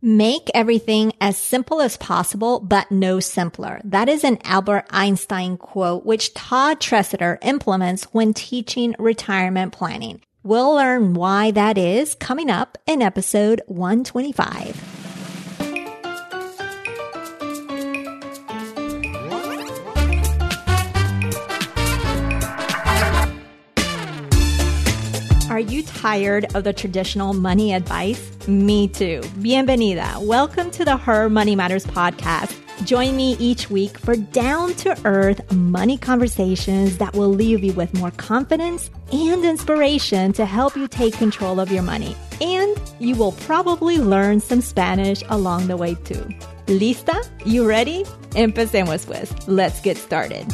Make everything as simple as possible, but no simpler. That is an Albert Einstein quote, which Todd Tresidder implements when teaching retirement planning. We'll learn why that is coming up in episode 125. Tired of the traditional money advice? Me too. Bienvenida. Welcome to the Her Money Matters podcast. Join me each week for down to earth money conversations that will leave you with more confidence and inspiration to help you take control of your money. And you will probably learn some Spanish along the way too. Lista? You ready? Empecemos pues. Let's get started.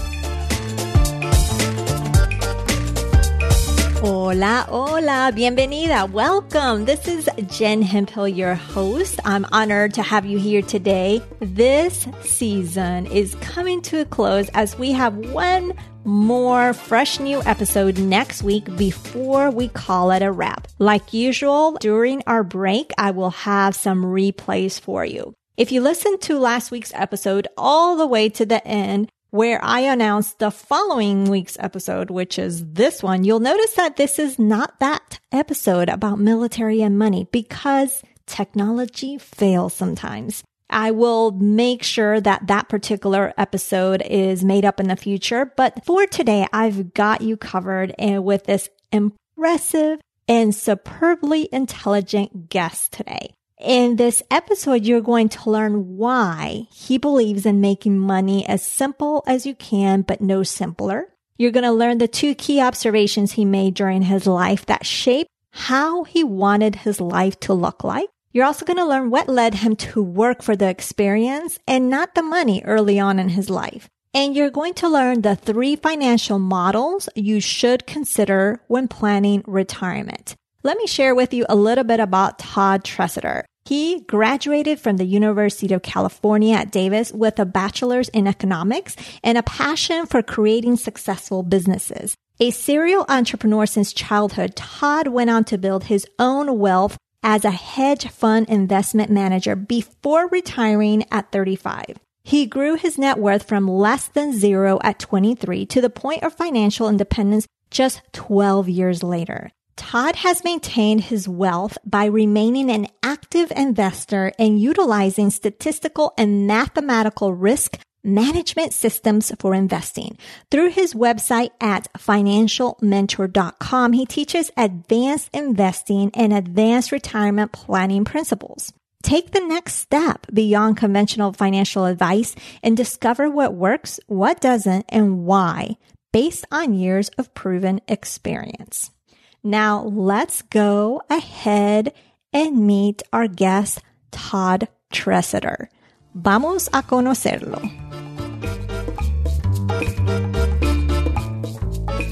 Hola, hola, bienvenida, welcome. This is Jen Hemphill, your host. I'm honored to have you here today. This season is coming to a close as we have one more fresh new episode next week before we call it a wrap. Like usual, during our break, I will have some replays for you. If you listened to last week's episode all the way to the end, where I announce the following week's episode, which is this one, you'll notice that this is not that episode about military and money because technology fails sometimes. I will make sure that that particular episode is made up in the future. But for today, I've got you covered eh, with this impressive and superbly intelligent guest today. In this episode, you're going to learn why he believes in making money as simple as you can, but no simpler. You're going to learn the two key observations he made during his life that shaped how he wanted his life to look like. You're also going to learn what led him to work for the experience and not the money early on in his life. And you're going to learn the three financial models you should consider when planning retirement. Let me share with you a little bit about Todd Tresidder. He graduated from the University of California at Davis with a bachelor's in economics and a passion for creating successful businesses. A serial entrepreneur since childhood, Todd went on to build his own wealth as a hedge fund investment manager before retiring at 35. He grew his net worth from less than zero at 23 to the point of financial independence just 12 years later. Todd has maintained his wealth by remaining an active investor and utilizing statistical and mathematical risk management systems for investing. Through his website at financialmentor.com, he teaches advanced investing and advanced retirement planning principles. Take the next step beyond conventional financial advice and discover what works, what doesn't, and why based on years of proven experience. Now let's go ahead and meet our guest, Todd Tresidder. Vamos a conocerlo.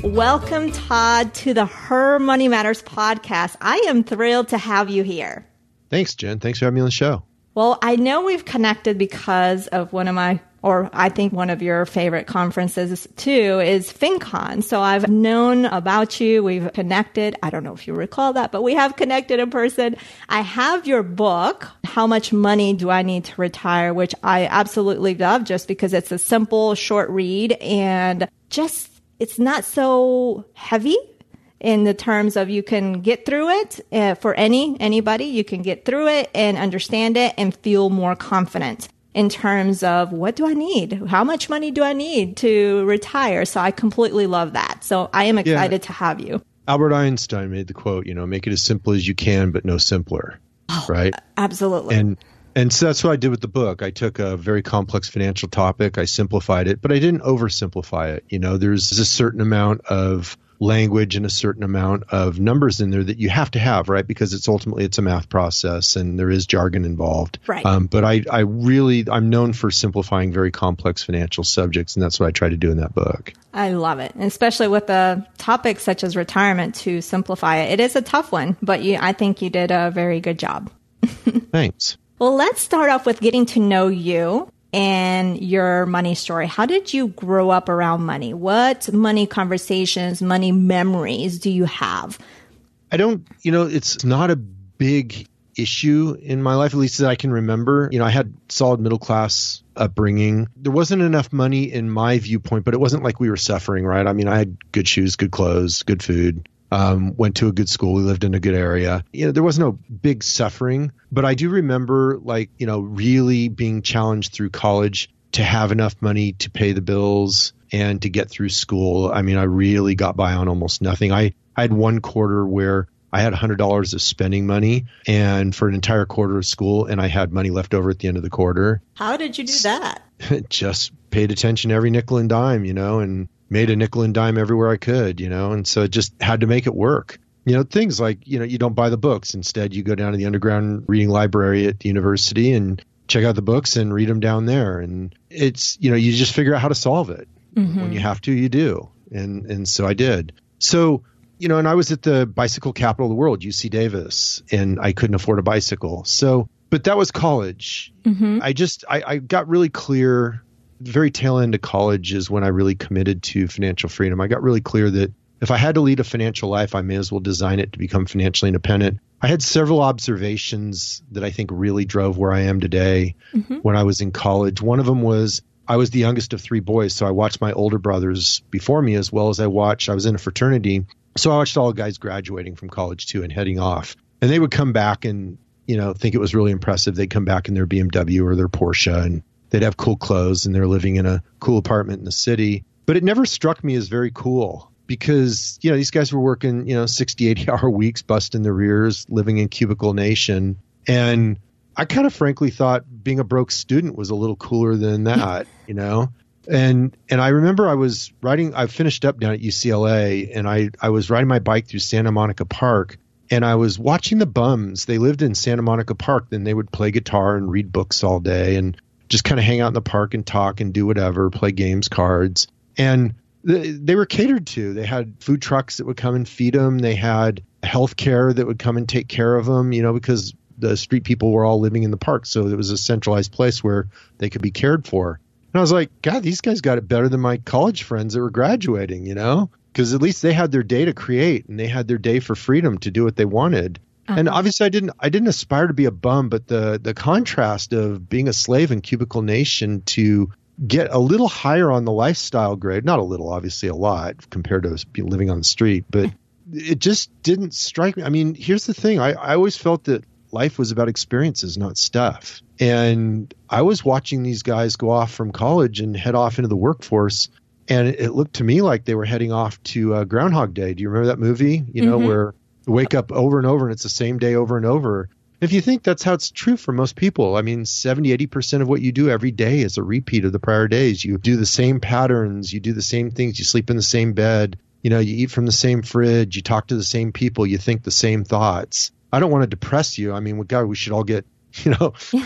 Welcome, Todd, to the Her Money Matters podcast. I am thrilled to have you here. Thanks, Jen. Thanks for having me on the show. Well, I know we've connected because of one of my or I think one of your favorite conferences too is FinCon. So I've known about you. We've connected. I don't know if you recall that, but we have connected in person. I have your book, How Much Money Do I Need to Retire, which I absolutely love just because it's a simple, short read and just, it's not so heavy in the terms of you can get through it uh, for any anybody you can get through it and understand it and feel more confident in terms of what do I need? How much money do I need to retire? So I completely love that. So I am excited yeah. to have you. Albert Einstein made the quote, you know, make it as simple as you can, but no simpler. Oh, right? Absolutely. And and so that's what I did with the book. I took a very complex financial topic, I simplified it, but I didn't oversimplify it. You know, there's a certain amount of language and a certain amount of numbers in there that you have to have, right? Because it's ultimately it's a math process and there is jargon involved. Right. Um, but I, I really I'm known for simplifying very complex financial subjects, and that's what I try to do in that book. I love it, and especially with a topic such as retirement to simplify it. It is a tough one, but you, I think you did a very good job. Thanks. Well, let's start off with getting to know you and your money story. How did you grow up around money? What money conversations, money memories do you have? I don't, you know, it's not a big issue in my life, at least that I can remember. You know, I had solid middle class upbringing. There wasn't enough money in my viewpoint, but it wasn't like we were suffering, right? I mean, I had good shoes, good clothes, good food. Um, went to a good school. We lived in a good area. You know, there was no big suffering, but I do remember like, you know, really being challenged through college to have enough money to pay the bills and to get through school. I mean, I really got by on almost nothing. I, I had one quarter where I had $100 of spending money and for an entire quarter of school, and I had money left over at the end of the quarter. How did you do that? Just paid attention every nickel and dime, you know, and made a nickel and dime everywhere I could, you know, and so it just had to make it work. You know, things like, you know, you don't buy the books. Instead, you go down to the underground reading library at the university and check out the books and read them down there. And it's, you know, you just figure out how to solve it. Mm-hmm. When you have to, you do. And, and so I did. So you know, and I was at the bicycle capital of the world, UC Davis, and I couldn't afford a bicycle. So, but that was college. Mm-hmm. I just, I, I got really clear. Very tail end of college is when I really committed to financial freedom. I got really clear that if I had to lead a financial life, I may as well design it to become financially independent. I had several observations that I think really drove where I am today mm-hmm. when I was in college. One of them was I was the youngest of three boys, so I watched my older brothers before me as well as I watched. I was in a fraternity, so I watched all the guys graduating from college too and heading off. And they would come back and, you know, think it was really impressive. They'd come back in their BMW or their Porsche and they'd have cool clothes and they're living in a cool apartment in the city. But it never struck me as very cool because, you know, these guys were working, you know, 60, 80 hour weeks, busting their rears, living in cubicle nation. And I kind of frankly thought being a broke student was a little cooler than that, you know? and and I remember I was riding. I finished up down at UCLA, and I I was riding my bike through Santa Monica Park, and I was watching the bums. They lived in Santa Monica Park. Then they would play guitar and read books all day, and just kind of hang out in the park and talk and do whatever, play games, cards, and they, were catered to. They had food trucks that would come and feed them. They had health care that would come and take care of them. You know, because the street people were all living in the park, so it was a centralized place where they could be cared for. And I was like, God, these guys got it better than my college friends that were graduating, you know? Because at least they had their day to create and they had their day for freedom to do what they wanted. Uh-huh. And obviously, I didn't. I didn't aspire to be a bum, but the the contrast of being a slave in cubicle nation to get a little higher on the lifestyle grade, not a little, obviously a lot compared to living on the street, but it just didn't strike me. I mean, here's the thing: I, I always felt that life was about experiences, not stuff. And I was watching these guys go off from college and head off into the workforce. And it looked to me like they were heading off to uh, Groundhog Day. Do you remember that movie? You know, mm-hmm. where wake up over and over and it's the same day over and over. If you think that's how it's true for most people, I mean, 70, 80% of what you do every day is a repeat of the prior days. You do the same patterns, you do the same things, you sleep in the same bed, you know, you eat from the same fridge, you talk to the same people, you think the same thoughts. I don't want to depress you. I mean, God, we should all get, you know. so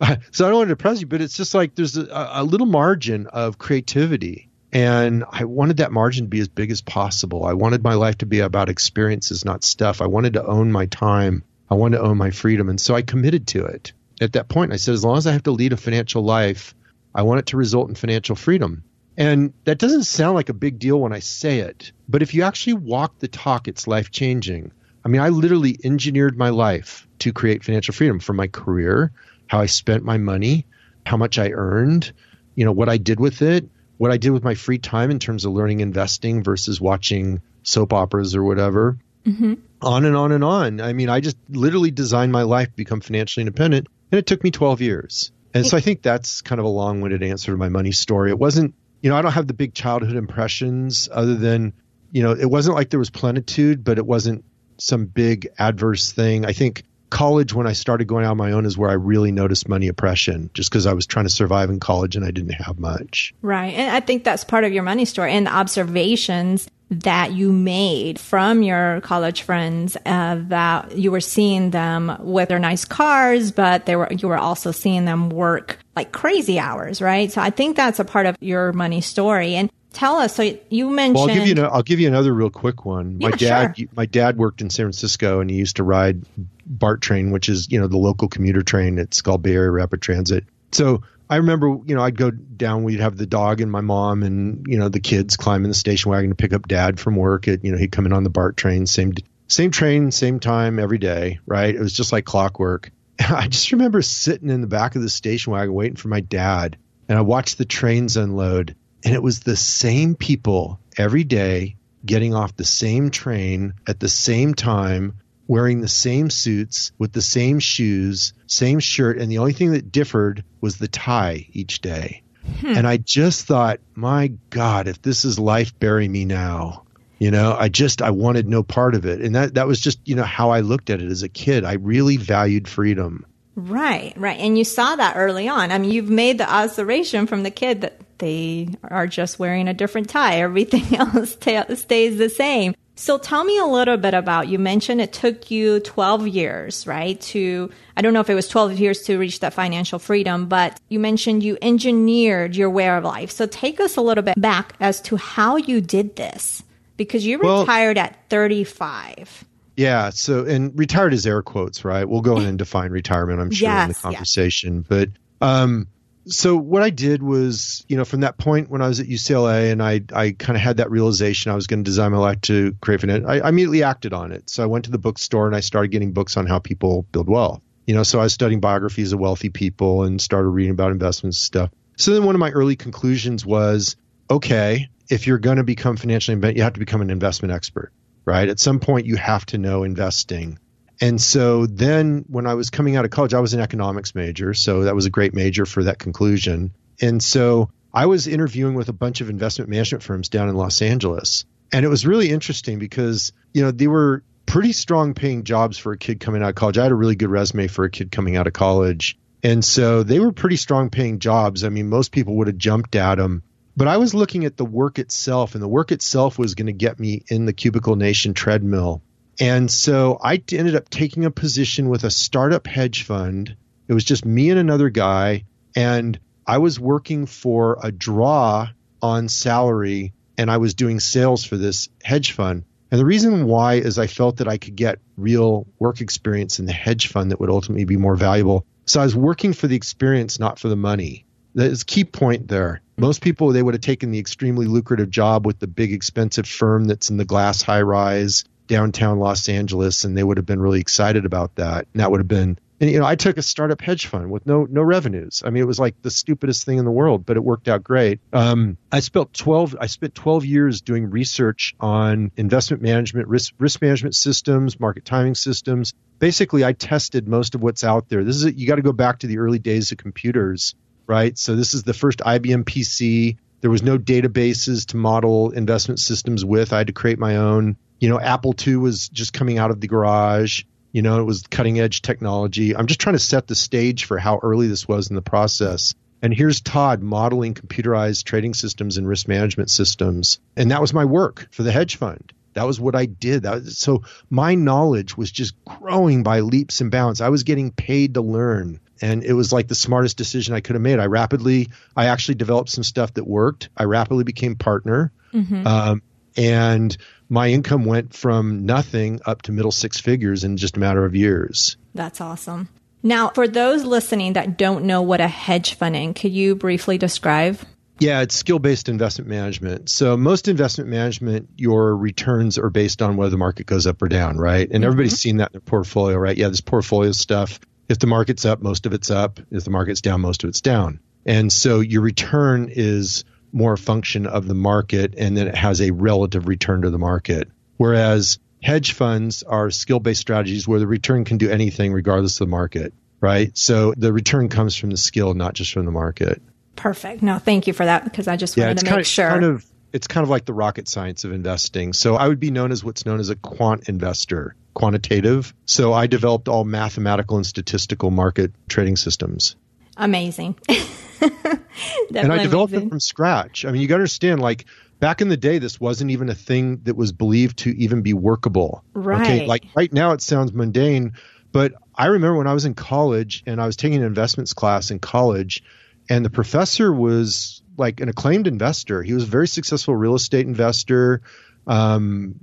I don't want to depress you, but it's just like there's a, a little margin of creativity. And I wanted that margin to be as big as possible. I wanted my life to be about experiences, not stuff. I wanted to own my time. I wanted to own my freedom. And so I committed to it. At that point, I said, as long as I have to lead a financial life, I want it to result in financial freedom. And that doesn't sound like a big deal when I say it, but if you actually walk the talk, it's life changing. I mean, I literally engineered my life to create financial freedom from my career, how I spent my money, how much I earned, you know, what I did with it, what I did with my free time in terms of learning investing versus watching soap operas or whatever. Mm-hmm. On and on and on. I mean, I just literally designed my life to become financially independent, and it took me 12 years. And so I think that's kind of a long winded answer to my money story. It wasn't, you know, I don't have the big childhood impressions other than, you know, it wasn't like there was plenitude, but it wasn't some big adverse thing. I think college when I started going out on my own is where I really noticed money oppression just because I was trying to survive in college and I didn't have much. Right. And I think that's part of your money story and the observations that you made from your college friends uh, that you were seeing them with their nice cars, but they were you were also seeing them work like crazy hours, right? So I think that's a part of your money story. And tell us. So you mentioned. Well, I'll give you. I'll give you another real quick one. My yeah, dad. Sure. My dad worked in San Francisco, and he used to ride BART train, which is you know the local commuter train. It's called Bay Area Rapid Transit. So I remember, you know, I'd go down. We'd have the dog and my mom, and you know the kids climbing the station wagon to pick up dad from work. At you know he'd come in on the BART train, same same train, same time every day, right? It was just like clockwork. I just remember sitting in the back of the station wagon waiting for my dad, and I watched the trains unload, and it was the same people every day getting off the same train at the same time, wearing the same suits with the same shoes, same shirt, and the only thing that differed was the tie each day. Hmm. And I just thought, my God, if this is life, bury me now. You know, I just I wanted no part of it. And that that was just, you know, how I looked at it as a kid. I really valued freedom. Right, right. And you saw that early on. I mean, you've made the observation from the kid that they are just wearing a different tie. Everything else t- stays the same. So tell me a little bit about, you mentioned it took you 12 years, right? To, I don't know if it was 12 years to reach that financial freedom, but you mentioned you engineered your way of life. So take us a little bit back as to how you did this because you well, retired at 35. Yeah. So, and retired is air quotes, right? We'll go in and define retirement, I'm sure, yes, in the conversation. Yes. But, um, so what I did was, you know, from that point when I was at UCLA and I, I kind of had that realization I was going to design my life to create finance, I, I immediately acted on it. So I went to the bookstore and I started getting books on how people build wealth. You know, so I was studying biographies of wealthy people and started reading about investments and stuff. So then one of my early conclusions was, okay, if you're going to become financially independent, you have to become an investment expert, right? At some point, you have to know investing. And so then when I was coming out of college, I was an economics major. So that was a great major for that conclusion. And so I was interviewing with a bunch of investment management firms down in Los Angeles. And it was really interesting because, you know, they were pretty strong paying jobs for a kid coming out of college. I had a really good resume for a kid coming out of college. And so they were pretty strong paying jobs. I mean, most people would have jumped at them. But I was looking at the work itself, and the work itself was going to get me in the Cubicle Nation treadmill and so I ended up taking a position with a startup hedge fund. It was just me and another guy. And I was working for a draw on salary and I was doing sales for this hedge fund. And the reason why is I felt that I could get real work experience in the hedge fund that would ultimately be more valuable. So I was working for the experience, not for the money. That is key point there. Most people they would have taken the extremely lucrative job with the big expensive firm that's in the glass high rise downtown Los Angeles, and they would have been really excited about that. And that would have been, and you know, I took a startup hedge fund with no no revenues. I mean, it was like the stupidest thing in the world, but it worked out great. Um, I spent twelve I spent twelve years doing research on investment management, risk risk management systems, market timing systems. Basically, I tested most of what's out there. This is you got to go back to the early days of computers, right? So this is the first IBM PC. There was no databases to model investment systems with. I had to create my own you know, Apple II was just coming out of the garage. You know, it was cutting edge technology. I'm just trying to set the stage for how early this was in the process. And here's Todd modeling computerized trading systems and risk management systems. And that was my work for the hedge fund. That was what I did. Was, so my knowledge was just growing by leaps and bounds. I was getting paid to learn. And it was like the smartest decision I could have made. I rapidly, I actually developed some stuff that worked. I rapidly became partner. Mm-hmm. Um, and my income went from nothing up to middle six figures in just a matter of years. That's awesome. Now, for those listening that don't know what a hedge fund is, could you briefly describe? Yeah, it's skill based investment management. So, most investment management, your returns are based on whether the market goes up or down, right? And mm-hmm. everybody's seen that in their portfolio, right? Yeah, this portfolio stuff. If the market's up, most of it's up. If the market's down, most of it's down. And so, your return is more a function of the market and then it has a relative return to the market. Whereas hedge funds are skill based strategies where the return can do anything regardless of the market, right? So the return comes from the skill, not just from the market. Perfect. No, thank you for that because I just wanted to make kind of, sure. Kind of, it's kind of like the rocket science of investing. So I would be known as what's known as a quant investor, quantitative. So I developed all mathematical and statistical market trading systems. Amazing. and I developed amazing. it from scratch. I mean, you got to understand, like back in the day, this wasn't even a thing that was believed to even be workable. Right. Okay. Like right now, it sounds mundane, but I remember when I was in college and I was taking an investments class in college, and the professor was like an acclaimed investor. He was a very successful real estate investor. Um,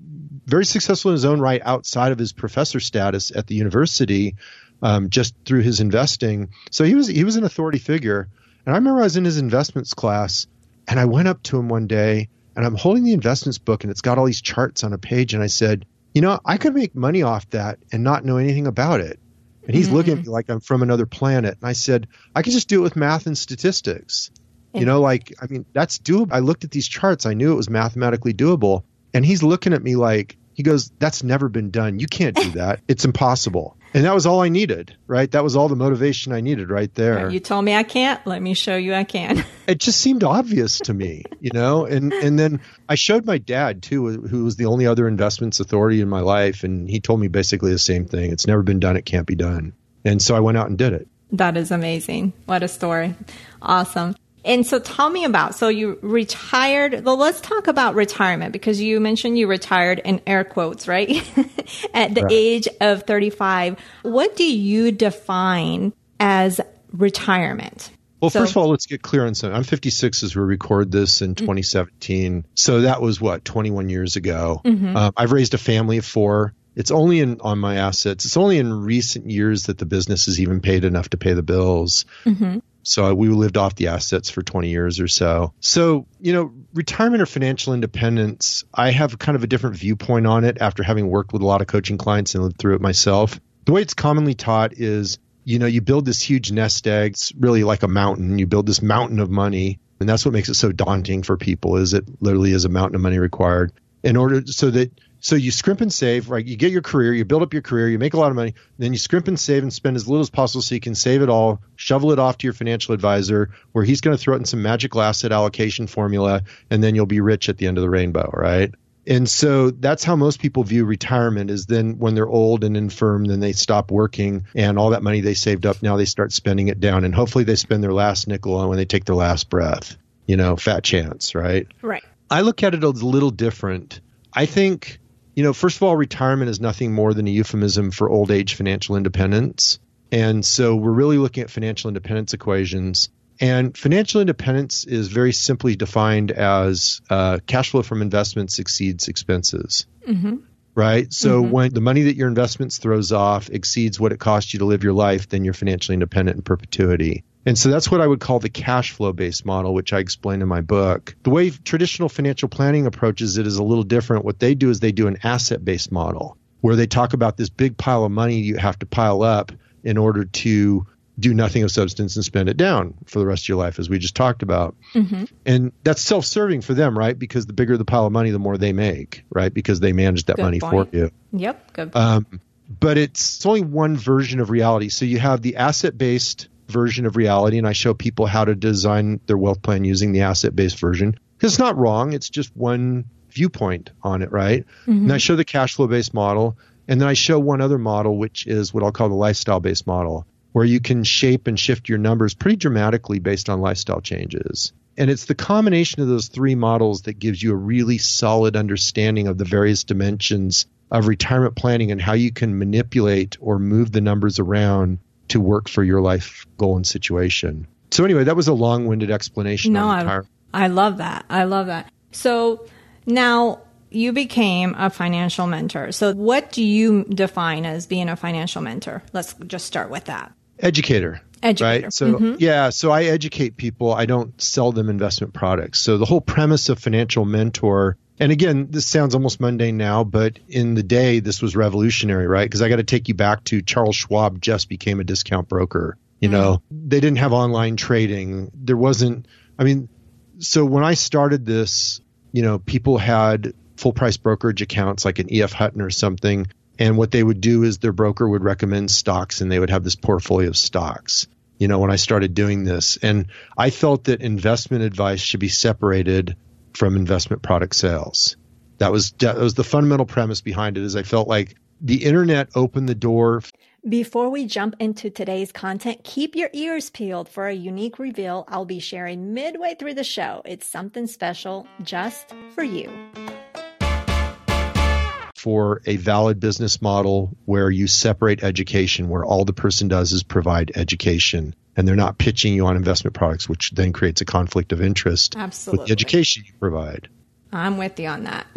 very successful in his own right outside of his professor status at the university, um, just through his investing. So he was he was an authority figure. And I remember I was in his investments class and I went up to him one day and I'm holding the investments book and it's got all these charts on a page. And I said, you know, I could make money off that and not know anything about it. And he's mm-hmm. looking at me like I'm from another planet. And I said, I can just do it with math and statistics. You know, like, I mean, that's doable. I looked at these charts, I knew it was mathematically doable. And he's looking at me like, he goes, That's never been done. You can't do that. It's impossible. And that was all I needed, right? That was all the motivation I needed right there. You told me I can't. Let me show you I can. it just seemed obvious to me, you know? And and then I showed my dad too, who was the only other investments authority in my life, and he told me basically the same thing. It's never been done, it can't be done. And so I went out and did it. That is amazing. What a story. Awesome. And so tell me about, so you retired. Well, let's talk about retirement because you mentioned you retired in air quotes, right? At the right. age of 35. What do you define as retirement? Well, so, first of all, let's get clear on something. I'm 56 as we record this in mm-hmm. 2017. So that was what, 21 years ago. Mm-hmm. Um, I've raised a family of four. It's only in on my assets. It's only in recent years that the business has even paid enough to pay the bills. Mm-hmm. So we lived off the assets for 20 years or so. So, you know, retirement or financial independence, I have kind of a different viewpoint on it after having worked with a lot of coaching clients and lived through it myself. The way it's commonly taught is, you know, you build this huge nest egg. It's really like a mountain. You build this mountain of money. And that's what makes it so daunting for people is it literally is a mountain of money required in order so that so you scrimp and save, right? You get your career, you build up your career, you make a lot of money, then you scrimp and save and spend as little as possible so you can save it all, shovel it off to your financial advisor, where he's going to throw it in some magical asset allocation formula, and then you'll be rich at the end of the rainbow, right? And so that's how most people view retirement is then when they're old and infirm, then they stop working and all that money they saved up, now they start spending it down. And hopefully they spend their last nickel on when they take their last breath. You know, fat chance, right? Right. I look at it a little different. I think you know, first of all, retirement is nothing more than a euphemism for old age financial independence. And so we're really looking at financial independence equations. And financial independence is very simply defined as uh, cash flow from investments exceeds expenses. Mm-hmm. Right. So mm-hmm. when the money that your investments throws off exceeds what it costs you to live your life, then you're financially independent in perpetuity. And so that's what I would call the cash flow based model, which I explain in my book. The way traditional financial planning approaches it is a little different. What they do is they do an asset based model where they talk about this big pile of money you have to pile up in order to do nothing of substance and spend it down for the rest of your life, as we just talked about. Mm-hmm. And that's self serving for them, right? Because the bigger the pile of money, the more they make, right? Because they manage that good money point. for you. Yep. Good. Um, but it's only one version of reality. So you have the asset based version of reality, and I show people how to design their wealth plan using the asset based version. Because it's not wrong, it's just one viewpoint on it, right? Mm-hmm. And I show the cash flow based model, and then I show one other model, which is what I'll call the lifestyle based model, where you can shape and shift your numbers pretty dramatically based on lifestyle changes. And it's the combination of those three models that gives you a really solid understanding of the various dimensions of retirement planning and how you can manipulate or move the numbers around to work for your life goal and situation. So anyway, that was a long-winded explanation. No, I, I love that. I love that. So now you became a financial mentor. So what do you define as being a financial mentor? Let's just start with that. Educator. Educator. Right. So mm-hmm. yeah, so I educate people. I don't sell them investment products. So the whole premise of financial mentor and again, this sounds almost mundane now, but in the day, this was revolutionary, right? Because I got to take you back to Charles Schwab just became a discount broker. You mm know, they didn't have online trading. There wasn't, I mean, so when I started this, you know, people had full price brokerage accounts like an EF Hutton or something. And what they would do is their broker would recommend stocks and they would have this portfolio of stocks, you know, when I started doing this. And I felt that investment advice should be separated from investment product sales. That was that was the fundamental premise behind it. Is I felt like the internet opened the door. Before we jump into today's content, keep your ears peeled for a unique reveal I'll be sharing midway through the show. It's something special just for you. For a valid business model where you separate education, where all the person does is provide education and they're not pitching you on investment products, which then creates a conflict of interest Absolutely. with the education you provide. I'm with you on that.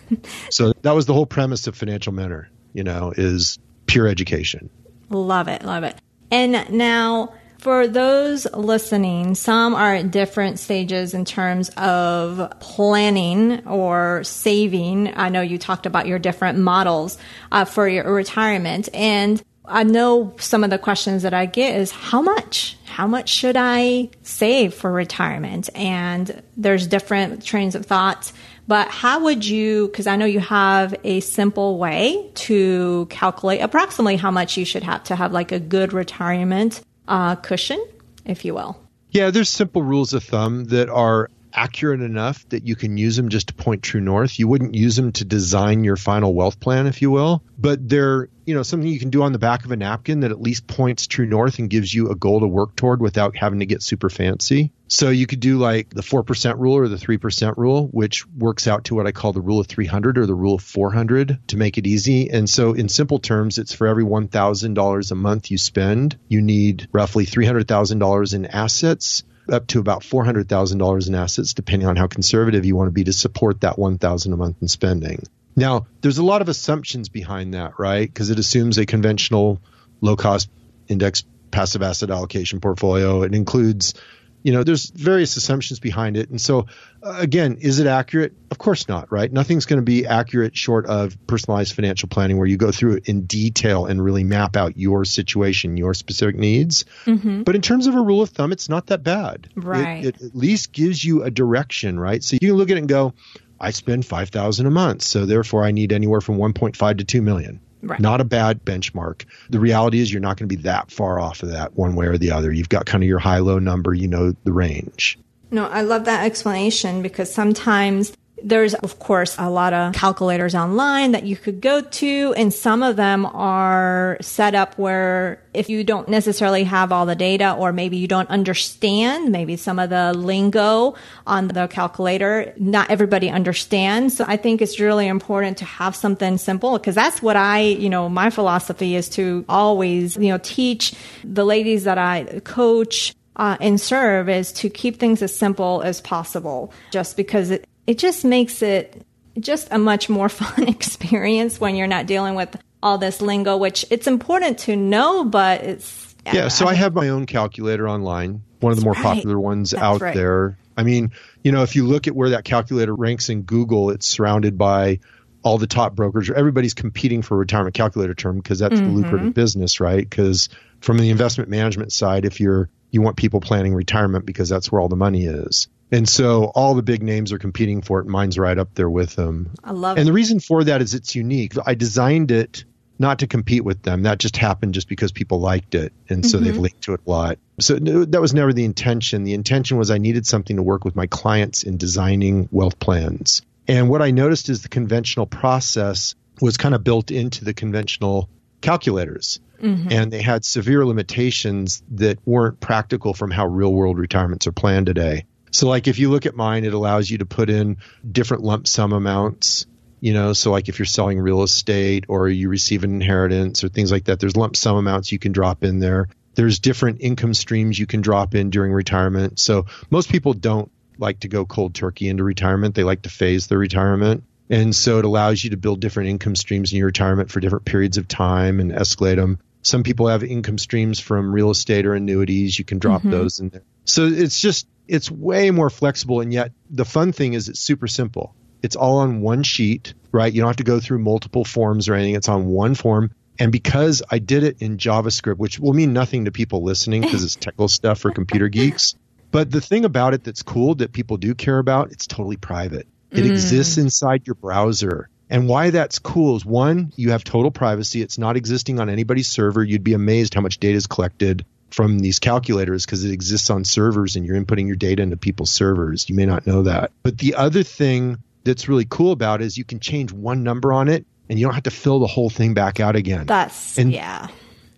so that was the whole premise of Financial Mentor, you know, is pure education. Love it, love it. And now For those listening, some are at different stages in terms of planning or saving. I know you talked about your different models uh, for your retirement. And I know some of the questions that I get is how much? How much should I save for retirement? And there's different trains of thought. But how would you, because I know you have a simple way to calculate approximately how much you should have to have like a good retirement uh, cushion, if you will. Yeah, there's simple rules of thumb that are accurate enough that you can use them just to point true north. You wouldn't use them to design your final wealth plan, if you will, but they're, you know, something you can do on the back of a napkin that at least points true north and gives you a goal to work toward without having to get super fancy. So you could do like the 4% rule or the 3% rule, which works out to what I call the rule of 300 or the rule of 400 to make it easy. And so in simple terms, it's for every $1,000 a month you spend, you need roughly $300,000 in assets up to about $400,000 in assets, depending on how conservative you want to be to support that 1000 a month in spending. Now, there's a lot of assumptions behind that, right? Because it assumes a conventional low cost index passive asset allocation portfolio. It includes you know, there's various assumptions behind it. And so, uh, again, is it accurate? Of course not, right? Nothing's going to be accurate short of personalized financial planning where you go through it in detail and really map out your situation, your specific needs. Mm-hmm. But in terms of a rule of thumb, it's not that bad. Right. It, it at least gives you a direction, right? So you can look at it and go, I spend 5000 a month, so therefore I need anywhere from 1.5 to 2 million. Right. Not a bad benchmark. The reality is you're not going to be that far off of that one way or the other. You've got kind of your high low number, you know the range. No, I love that explanation because sometimes there's, of course, a lot of calculators online that you could go to, and some of them are set up where if you don't necessarily have all the data, or maybe you don't understand, maybe some of the lingo on the calculator, not everybody understands. So I think it's really important to have something simple because that's what I, you know, my philosophy is to always, you know, teach the ladies that I coach uh, and serve is to keep things as simple as possible just because it, it just makes it just a much more fun experience when you're not dealing with all this lingo, which it's important to know, but it's. Yeah, so I, have my own calculator online, one of the more right. popular ones That's out right. there. I mean, you know, if you look at where that calculator ranks in Google, it's surrounded by all the top brokers. Everybody's competing for a retirement calculator term because that's mm-hmm. the lucrative business, right? Because from the investment management side, if you're you want people planning retirement because that's where all the money is. And so all the big names are competing for it. Mine's right up there with them. I love and it. And the reason for that is it's unique. I designed it not to compete with them. That just happened just because people liked it. And so mm-hmm. they've linked to it a lot. So that was never the intention. The intention was I needed something to work with my clients in designing wealth plans. And what I noticed is the conventional process was kind of built into the conventional calculators. Mm-hmm. And they had severe limitations that weren't practical from how real world retirements are planned today. So, like if you look at mine, it allows you to put in different lump sum amounts. You know, so like if you're selling real estate or you receive an inheritance or things like that, there's lump sum amounts you can drop in there. There's different income streams you can drop in during retirement. So most people don't like to go cold turkey into retirement. They like to phase their retirement. And so it allows you to build different income streams in your retirement for different periods of time and escalate them. Some people have income streams from real estate or annuities. You can drop mm-hmm. those in there. So it's just, it's way more flexible. And yet the fun thing is it's super simple. It's all on one sheet, right? You don't have to go through multiple forms or anything. It's on one form. And because I did it in JavaScript, which will mean nothing to people listening because it's technical stuff for computer geeks. But the thing about it that's cool that people do care about, it's totally private. It mm. exists inside your browser. And why that's cool is one, you have total privacy. It's not existing on anybody's server. You'd be amazed how much data is collected from these calculators because it exists on servers and you're inputting your data into people's servers. You may not know that. But the other thing that's really cool about it is you can change one number on it and you don't have to fill the whole thing back out again. That's and, yeah.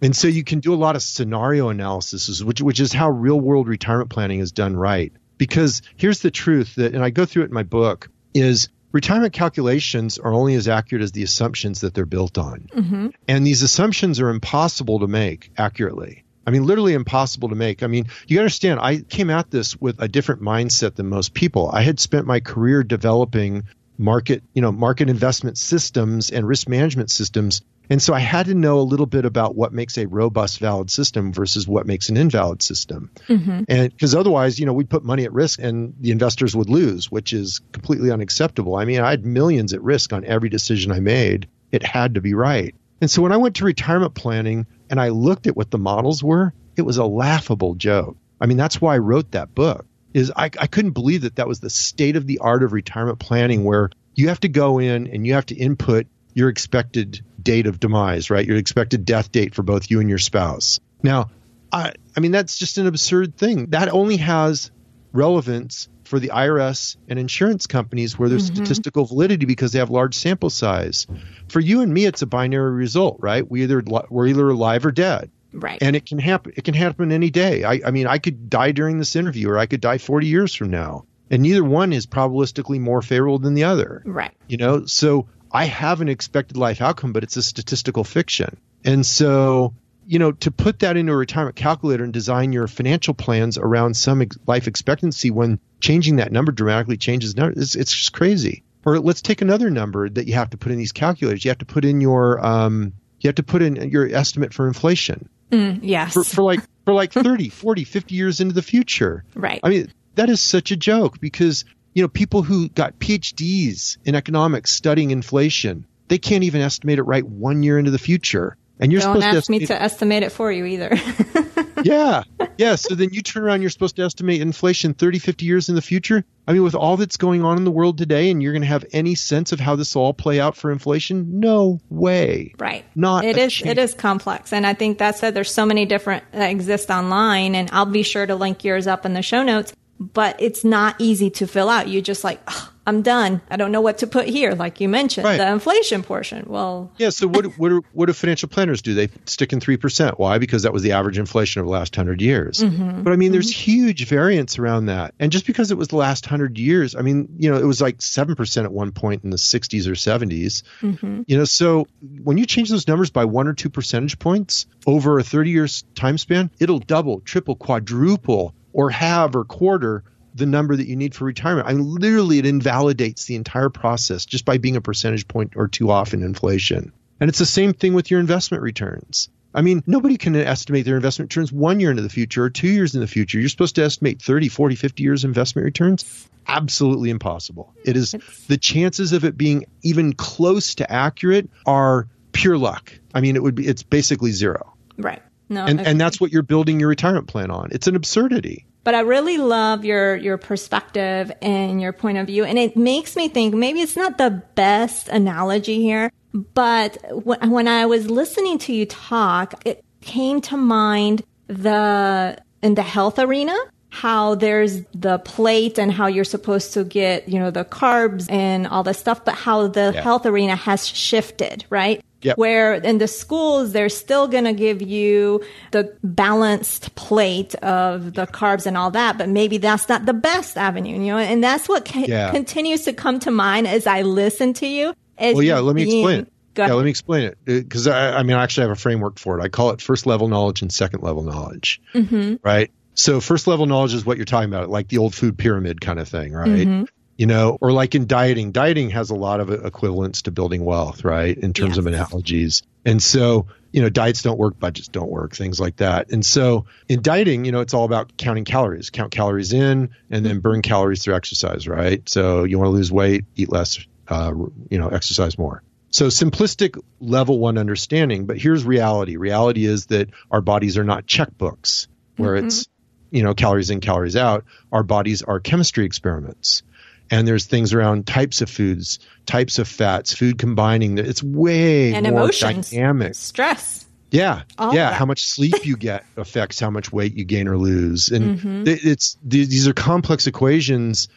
And so you can do a lot of scenario analysis, which which is how real world retirement planning is done right. Because here's the truth that and I go through it in my book is retirement calculations are only as accurate as the assumptions that they're built on. Mm-hmm. And these assumptions are impossible to make accurately. I mean, literally impossible to make. I mean, you understand, I came at this with a different mindset than most people. I had spent my career developing market, you know, market investment systems and risk management systems And so I had to know a little bit about what makes a robust, valid system versus what makes an invalid system. Mm-hmm. And because otherwise, you know, we'd put money at risk and the investors would lose, which is completely unacceptable. I mean, I had millions at risk on every decision I made. It had to be right. And so when I went to retirement planning and I looked at what the models were, it was a laughable joke. I mean, that's why I wrote that book. Is I, I couldn't believe that that was the state of the art of retirement planning, where you have to go in and you have to input your expected date of demise, right? Your expected death date for both you and your spouse. Now, I, I mean, that's just an absurd thing. That only has relevance for the IRS and insurance companies where there's mm-hmm. statistical validity because they have large sample size. For you and me, it's a binary result, right? We either we're either alive or dead. Right. And it can happen. It can happen any day. I, I mean, I could die during this interview, or I could die 40 years from now, and neither one is probabilistically more favorable than the other. Right. You know, so I have an expected life outcome, but it's a statistical fiction. And so, you know, to put that into a retirement calculator and design your financial plans around some ex- life expectancy when changing that number dramatically changes it's, it's just crazy. Or let's take another number that you have to put in these calculators. You have to put in your um, you have to put in your estimate for inflation. Mm, yes. For, for like for like 30, 40, 50 years into the future. Right. I mean, that is such a joke because you know, people who got PhDs in economics studying inflation, they can't even estimate it right one year into the future. And you're Don't supposed ask to estimate, me to estimate it for you either. yeah. Yeah. So then you turn around, you're supposed to estimate inflation 30, 50 years in the future. I mean, with all that's going on in the world today, and you're going to have any sense of how this will all play out for inflation? No way. Right. Not it is. Chance. It is complex, and I think that said, There's so many different that exist online, and I'll be sure to link yours up in the show notes but it's not easy to fill out. You're just like, oh, I'm done. I don't know what to put here. Like you mentioned, right. the inflation portion. Well, yeah. So what what do, what do financial planners do? They stick in three percent. Why? Because that was the average inflation of the last hundred years. Mm-hmm. But I mean, mm-hmm. there's huge variance around that. And just because it was the last hundred years, I mean, you know, it was like seven percent at one point in the 60s or 70s. Mm-hmm. You know, so when you change those numbers by one or two percentage points over a 30 years time span, it'll double, triple, quadruple or have or quarter the number that you need for retirement. I mean, literally, it invalidates the entire process just by being a percentage point or two off in inflation. And it's the same thing with your investment returns. I mean, nobody can estimate their investment returns one year into the future or two years in the future. You're supposed to estimate 30, 40, 50 years investment returns. Absolutely impossible. It is the chances of it being even close to accurate are pure luck. I mean, it would be, it's basically zero. Right. No, and, and that's what you're building your retirement plan on. It's an absurdity. But I really love your your perspective and your point of view, and it makes me think maybe it's not the best analogy here, but w- when I was listening to you talk, it came to mind the in the health arena how there's the plate and how you're supposed to get, you know, the carbs and all the stuff, but how the yeah. health arena has shifted, right? Yep. Where in the schools, they're still going to give you the balanced plate of the carbs and all that, but maybe that's not the best avenue, you know, and that's what ca- yeah. continues to come to mind as I listen to you. Well, yeah, let me being, explain. Yeah, let me explain it because I, I, mean, I actually have a framework for it. I call it first level knowledge and second level knowledge, mm-hmm. right? So first level knowledge is what you're talking about, like the old food pyramid kind of thing, right? Mm-hmm you know, or like in dieting, dieting has a lot of equivalence to building wealth, right? In terms yes. of analogies. And so, you know, diets don't work, budgets don't work, things like that. And so in dieting, you know, it's all about counting calories, count calories in and then burn calories through exercise, right? So you want to lose weight, eat less, uh, you know, exercise more. So simplistic level one understanding, but here's reality. Reality is that our bodies are not checkbooks where mm-hmm. it's, you know, calories in, calories out. Our bodies are chemistry experiments and there's things around types of foods, types of fats, food combining. It's way and more emotions, dynamic. Stress. Yeah, All yeah. How much sleep you get affects how much weight you gain or lose, and mm-hmm. it's these are complex equations,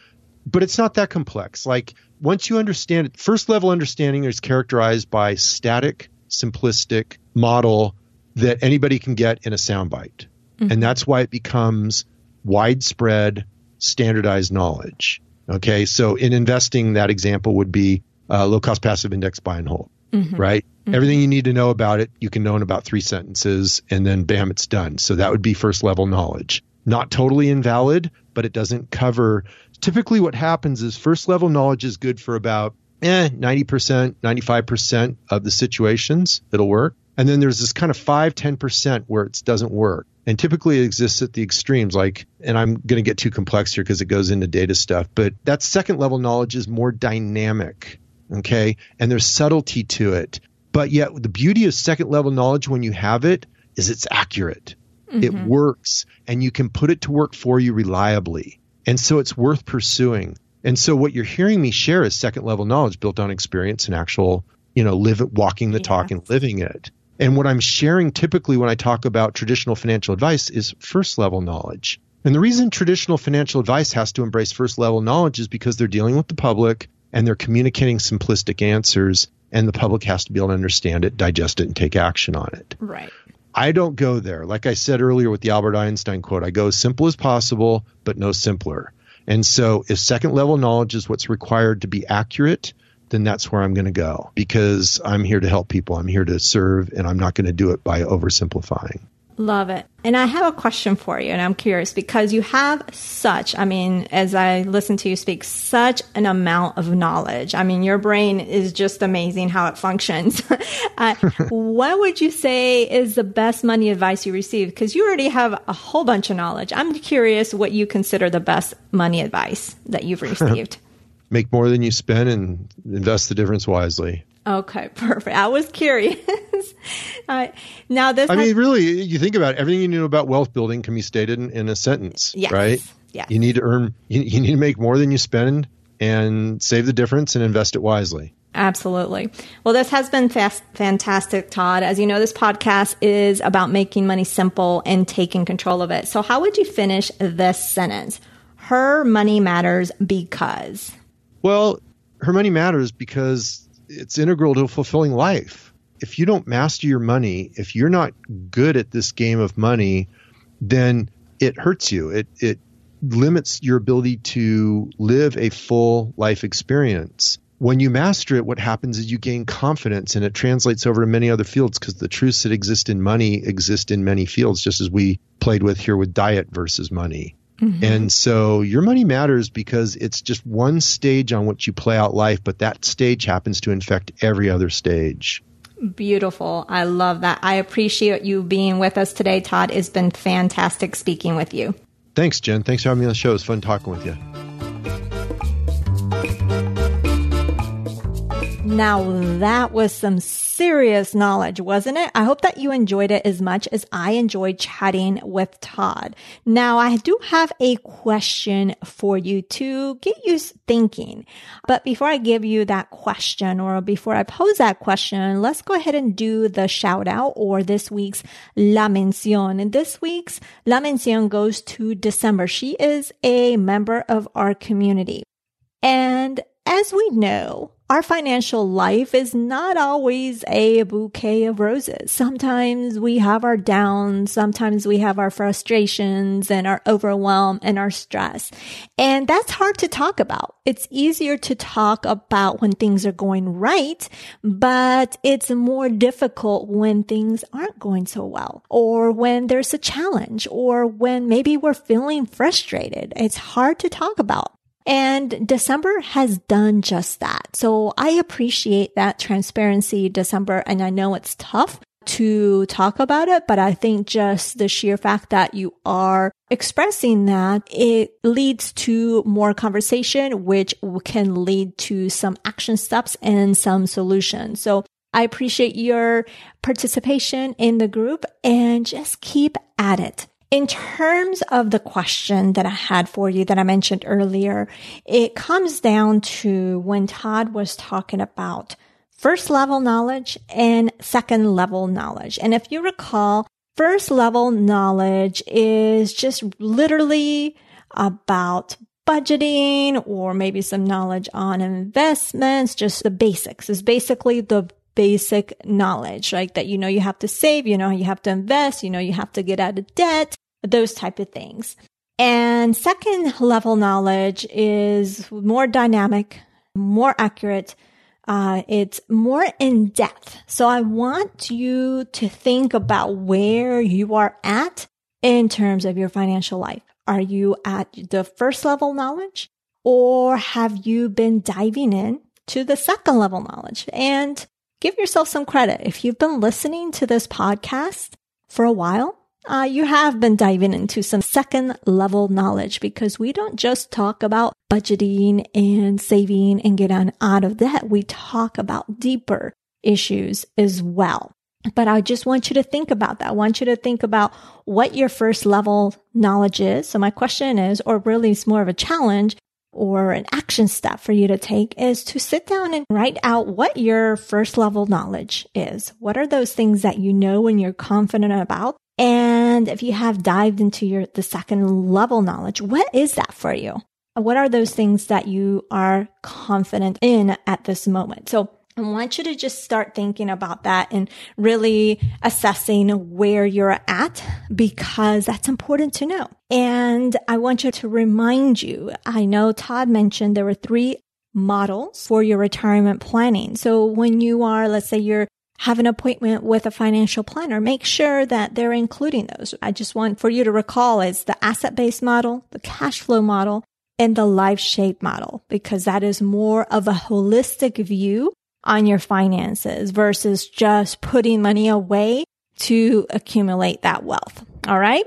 but it's not that complex. Like once you understand it, first level understanding is characterized by static, simplistic model that anybody can get in a soundbite, mm-hmm. and that's why it becomes widespread, standardized knowledge. Okay, so in investing, that example would be uh, low cost passive index buy and hold, mm-hmm. right? Mm-hmm. Everything you need to know about it, you can know in about three sentences, and then bam, it's done. So that would be first level knowledge. Not totally invalid, but it doesn't cover. Typically, what happens is first level knowledge is good for about eh, 90%, 95% of the situations it'll work. And then there's this kind of 5, 10% where it doesn't work. And typically it exists at the extremes, like, and I'm going to get too complex here because it goes into data stuff, but that second level knowledge is more dynamic. Okay. And there's subtlety to it. But yet the beauty of second level knowledge when you have it is it's accurate. Mm-hmm. It works and you can put it to work for you reliably. And so it's worth pursuing. And so what you're hearing me share is second level knowledge built on experience and actual, you know, live walking the talk and living it. And what I'm sharing typically when I talk about traditional financial advice is first level knowledge. And the reason traditional financial advice has to embrace first level knowledge is because they're dealing with the public and they're communicating simplistic answers and the public has to be able to understand it, digest it, and take action on it. Right. I don't go there. Like I said earlier with the Albert Einstein quote, I go as simple as possible, but no simpler. And so if second level knowledge is what's required to be accurate, then that's where I'm going to go because I'm here to help people. I'm here to serve, and I'm not going to do it by oversimplifying. Love it. And I have a question for you, and I'm curious because you have such, I mean, as I listen to you speak, such an amount of knowledge. I mean, your brain is just amazing how it functions. uh, what would you say is the best money advice you received? Because you already have a whole bunch of knowledge. I'm curious what you consider the best money advice that you've received. Make more than you spend and invest the difference wisely. Okay, perfect. I was curious. uh, now this. I has- mean, really, you think about it, everything you know about wealth building can be stated in, in a sentence, yes. right? Yeah. You need to earn. You, you need to make more than you spend, and save the difference and invest it wisely. Absolutely. Well, this has been fast, fantastic, Todd. As you know, this podcast is about making money simple and taking control of it. So, how would you finish this sentence? Her money matters because. Well, her money matters because it's integral to fulfilling life. If you don't master your money, if you're not good at this game of money, then it hurts you. It it limits your ability to live a full life experience. When you master it, what happens is you gain confidence and it translates over to many other fields because the truths that exist in money exist in many fields, just as we played with here with diet versus money. Mm-hmm. And so your money matters because it's just one stage on which you play out life, but that stage happens to infect every other stage. Beautiful. I love that. I appreciate you being with us today, Todd. It's been fantastic speaking with you. Thanks, Jen. Thanks for having me on the show. It's fun talking with you. Now that was some serious knowledge, wasn't it? I hope that you enjoyed it as much as I enjoyed chatting with Todd. Now I do have a question for you to get you thinking. But before I give you that question or before I pose that question, let's go ahead and do the shout out or this week's La Mención. And this week's La Mención goes to December. She is a member of our community. And as we know, our financial life is not always a bouquet of roses. Sometimes we have our downs. Sometimes we have our frustrations and our overwhelm and our stress. And that's hard to talk about. It's easier to talk about when things are going right, but it's more difficult when things aren't going so well or when there's a challenge or when maybe we're feeling frustrated. It's hard to talk about. And December has done just that. So I appreciate that transparency, December. And I know it's tough to talk about it, but I think just the sheer fact that you are expressing that, it leads to more conversation, which can lead to some action steps and some solutions. So I appreciate your participation in the group and just keep at it. In terms of the question that I had for you that I mentioned earlier, it comes down to when Todd was talking about first level knowledge and second level knowledge. And if you recall, first level knowledge is just literally about budgeting or maybe some knowledge on investments, just the basics. Is basically the basic knowledge, like that you know you have to save, you know you have to invest, you know you have to get out of debt, those type of things. And second level knowledge is more dynamic, more accurate. Uh, it's more in depth. So I want you to think about where you are at in terms of your financial life. Are you at the first level knowledge or have you been diving in to the second level knowledge and give yourself some credit. If you've been listening to this podcast for a while, uh, you have been diving into some second level knowledge because we don't just talk about budgeting and saving and getting out of debt. We talk about deeper issues as well. But I just want you to think about that. I want you to think about what your first level knowledge is. So my question is, or really it's more of a challenge or an action step for you to take is to sit down and write out what your first level knowledge is. What are those things that you know and you're confident about? And if you have dived into your, the second level knowledge, what is that for you? What are those things that you are confident in at this moment? So I want you to just start thinking about that and really assessing where you're at because that's important to know. And I want you to remind you, I know Todd mentioned there were three models for your retirement planning. So when you are, let's say you're have an appointment with a financial planner, make sure that they're including those. I just want for you to recall is the asset based model, the cash flow model, and the life shape model, because that is more of a holistic view on your finances versus just putting money away to accumulate that wealth. All right.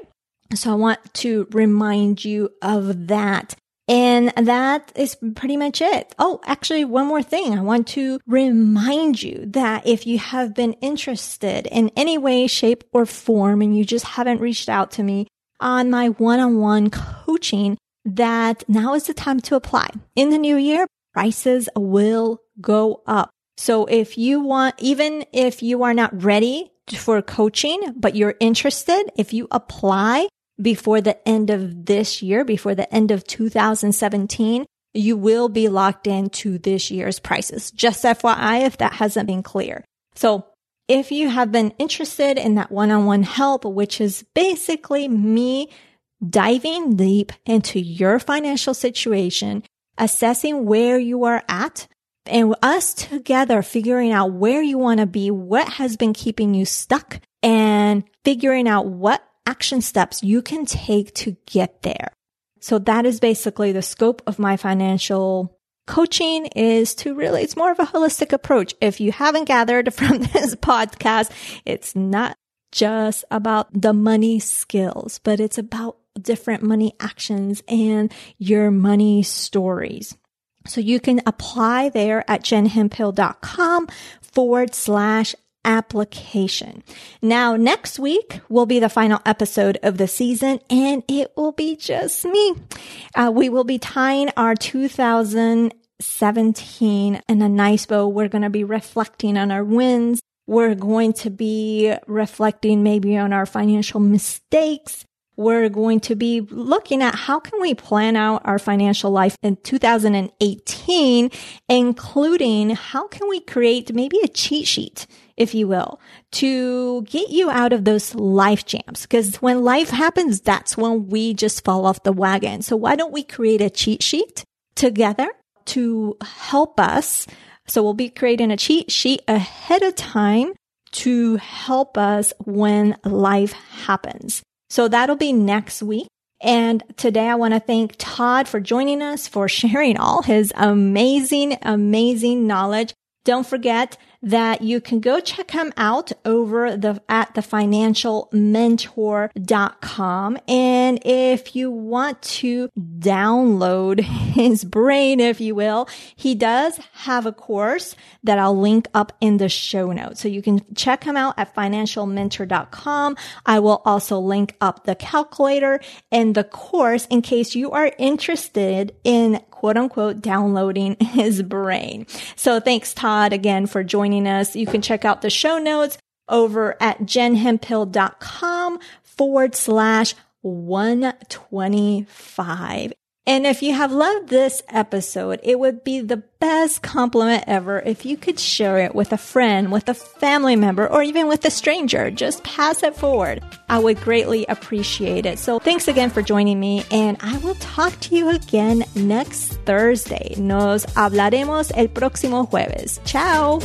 So I want to remind you of that. And that is pretty much it. Oh, actually, one more thing. I want to remind you that if you have been interested in any way, shape, or form, and you just haven't reached out to me on my one-on-one coaching, that now is the time to apply. In the new year, prices will go up. So if you want, even if you are not ready for coaching, but you're interested, if you apply before the end of this year, before the end of 2017, you will be locked into this year's prices. Just FYI, if that hasn't been clear. So if you have been interested in that one-on-one help, which is basically me diving deep into your financial situation, assessing where you are at, and us together figuring out where you want to be, what has been keeping you stuck and figuring out what action steps you can take to get there. So that is basically the scope of my financial coaching is to really, it's more of a holistic approach. If you haven't gathered from this podcast, it's not just about the money skills, but it's about different money actions and your money stories. So you can apply there at jenhemphill.com forward slash application. Now, next week will be the final episode of the season and it will be just me. Uh, we will be tying our 2017 in a nice bow. We're going to be reflecting on our wins. We're going to be reflecting maybe on our financial mistakes we're going to be looking at how can we plan out our financial life in 2018, including how can we create maybe a cheat sheet, if you will, to get you out of those life jams. Because when life happens, that's when we just fall off the wagon. So why don't we create a cheat sheet together to help us? So we'll be creating a cheat sheet ahead of time to help us when life happens. So that'll be next week. And today I want to thank Todd for joining us, for sharing all his amazing, amazing knowledge. Don't forget that you can go check him out over the at the financialmentor.com. And if you want to download his brain, if you will, he does have a course that I'll link up in the show notes. So you can check him out at financialmentor.com. I will also link up the calculator and the course in case you are interested in quote unquote downloading his brain. So thanks Todd again for joining us. You can check out the show notes over at jenhemphill.com forward slash 125. And if you have loved this episode, it would be the best compliment ever if you could share it with a friend, with a family member, or even with a stranger. Just pass it forward. I would greatly appreciate it. So thanks again for joining me and I will talk to you again next Thursday. Nos hablaremos el próximo jueves. Ciao.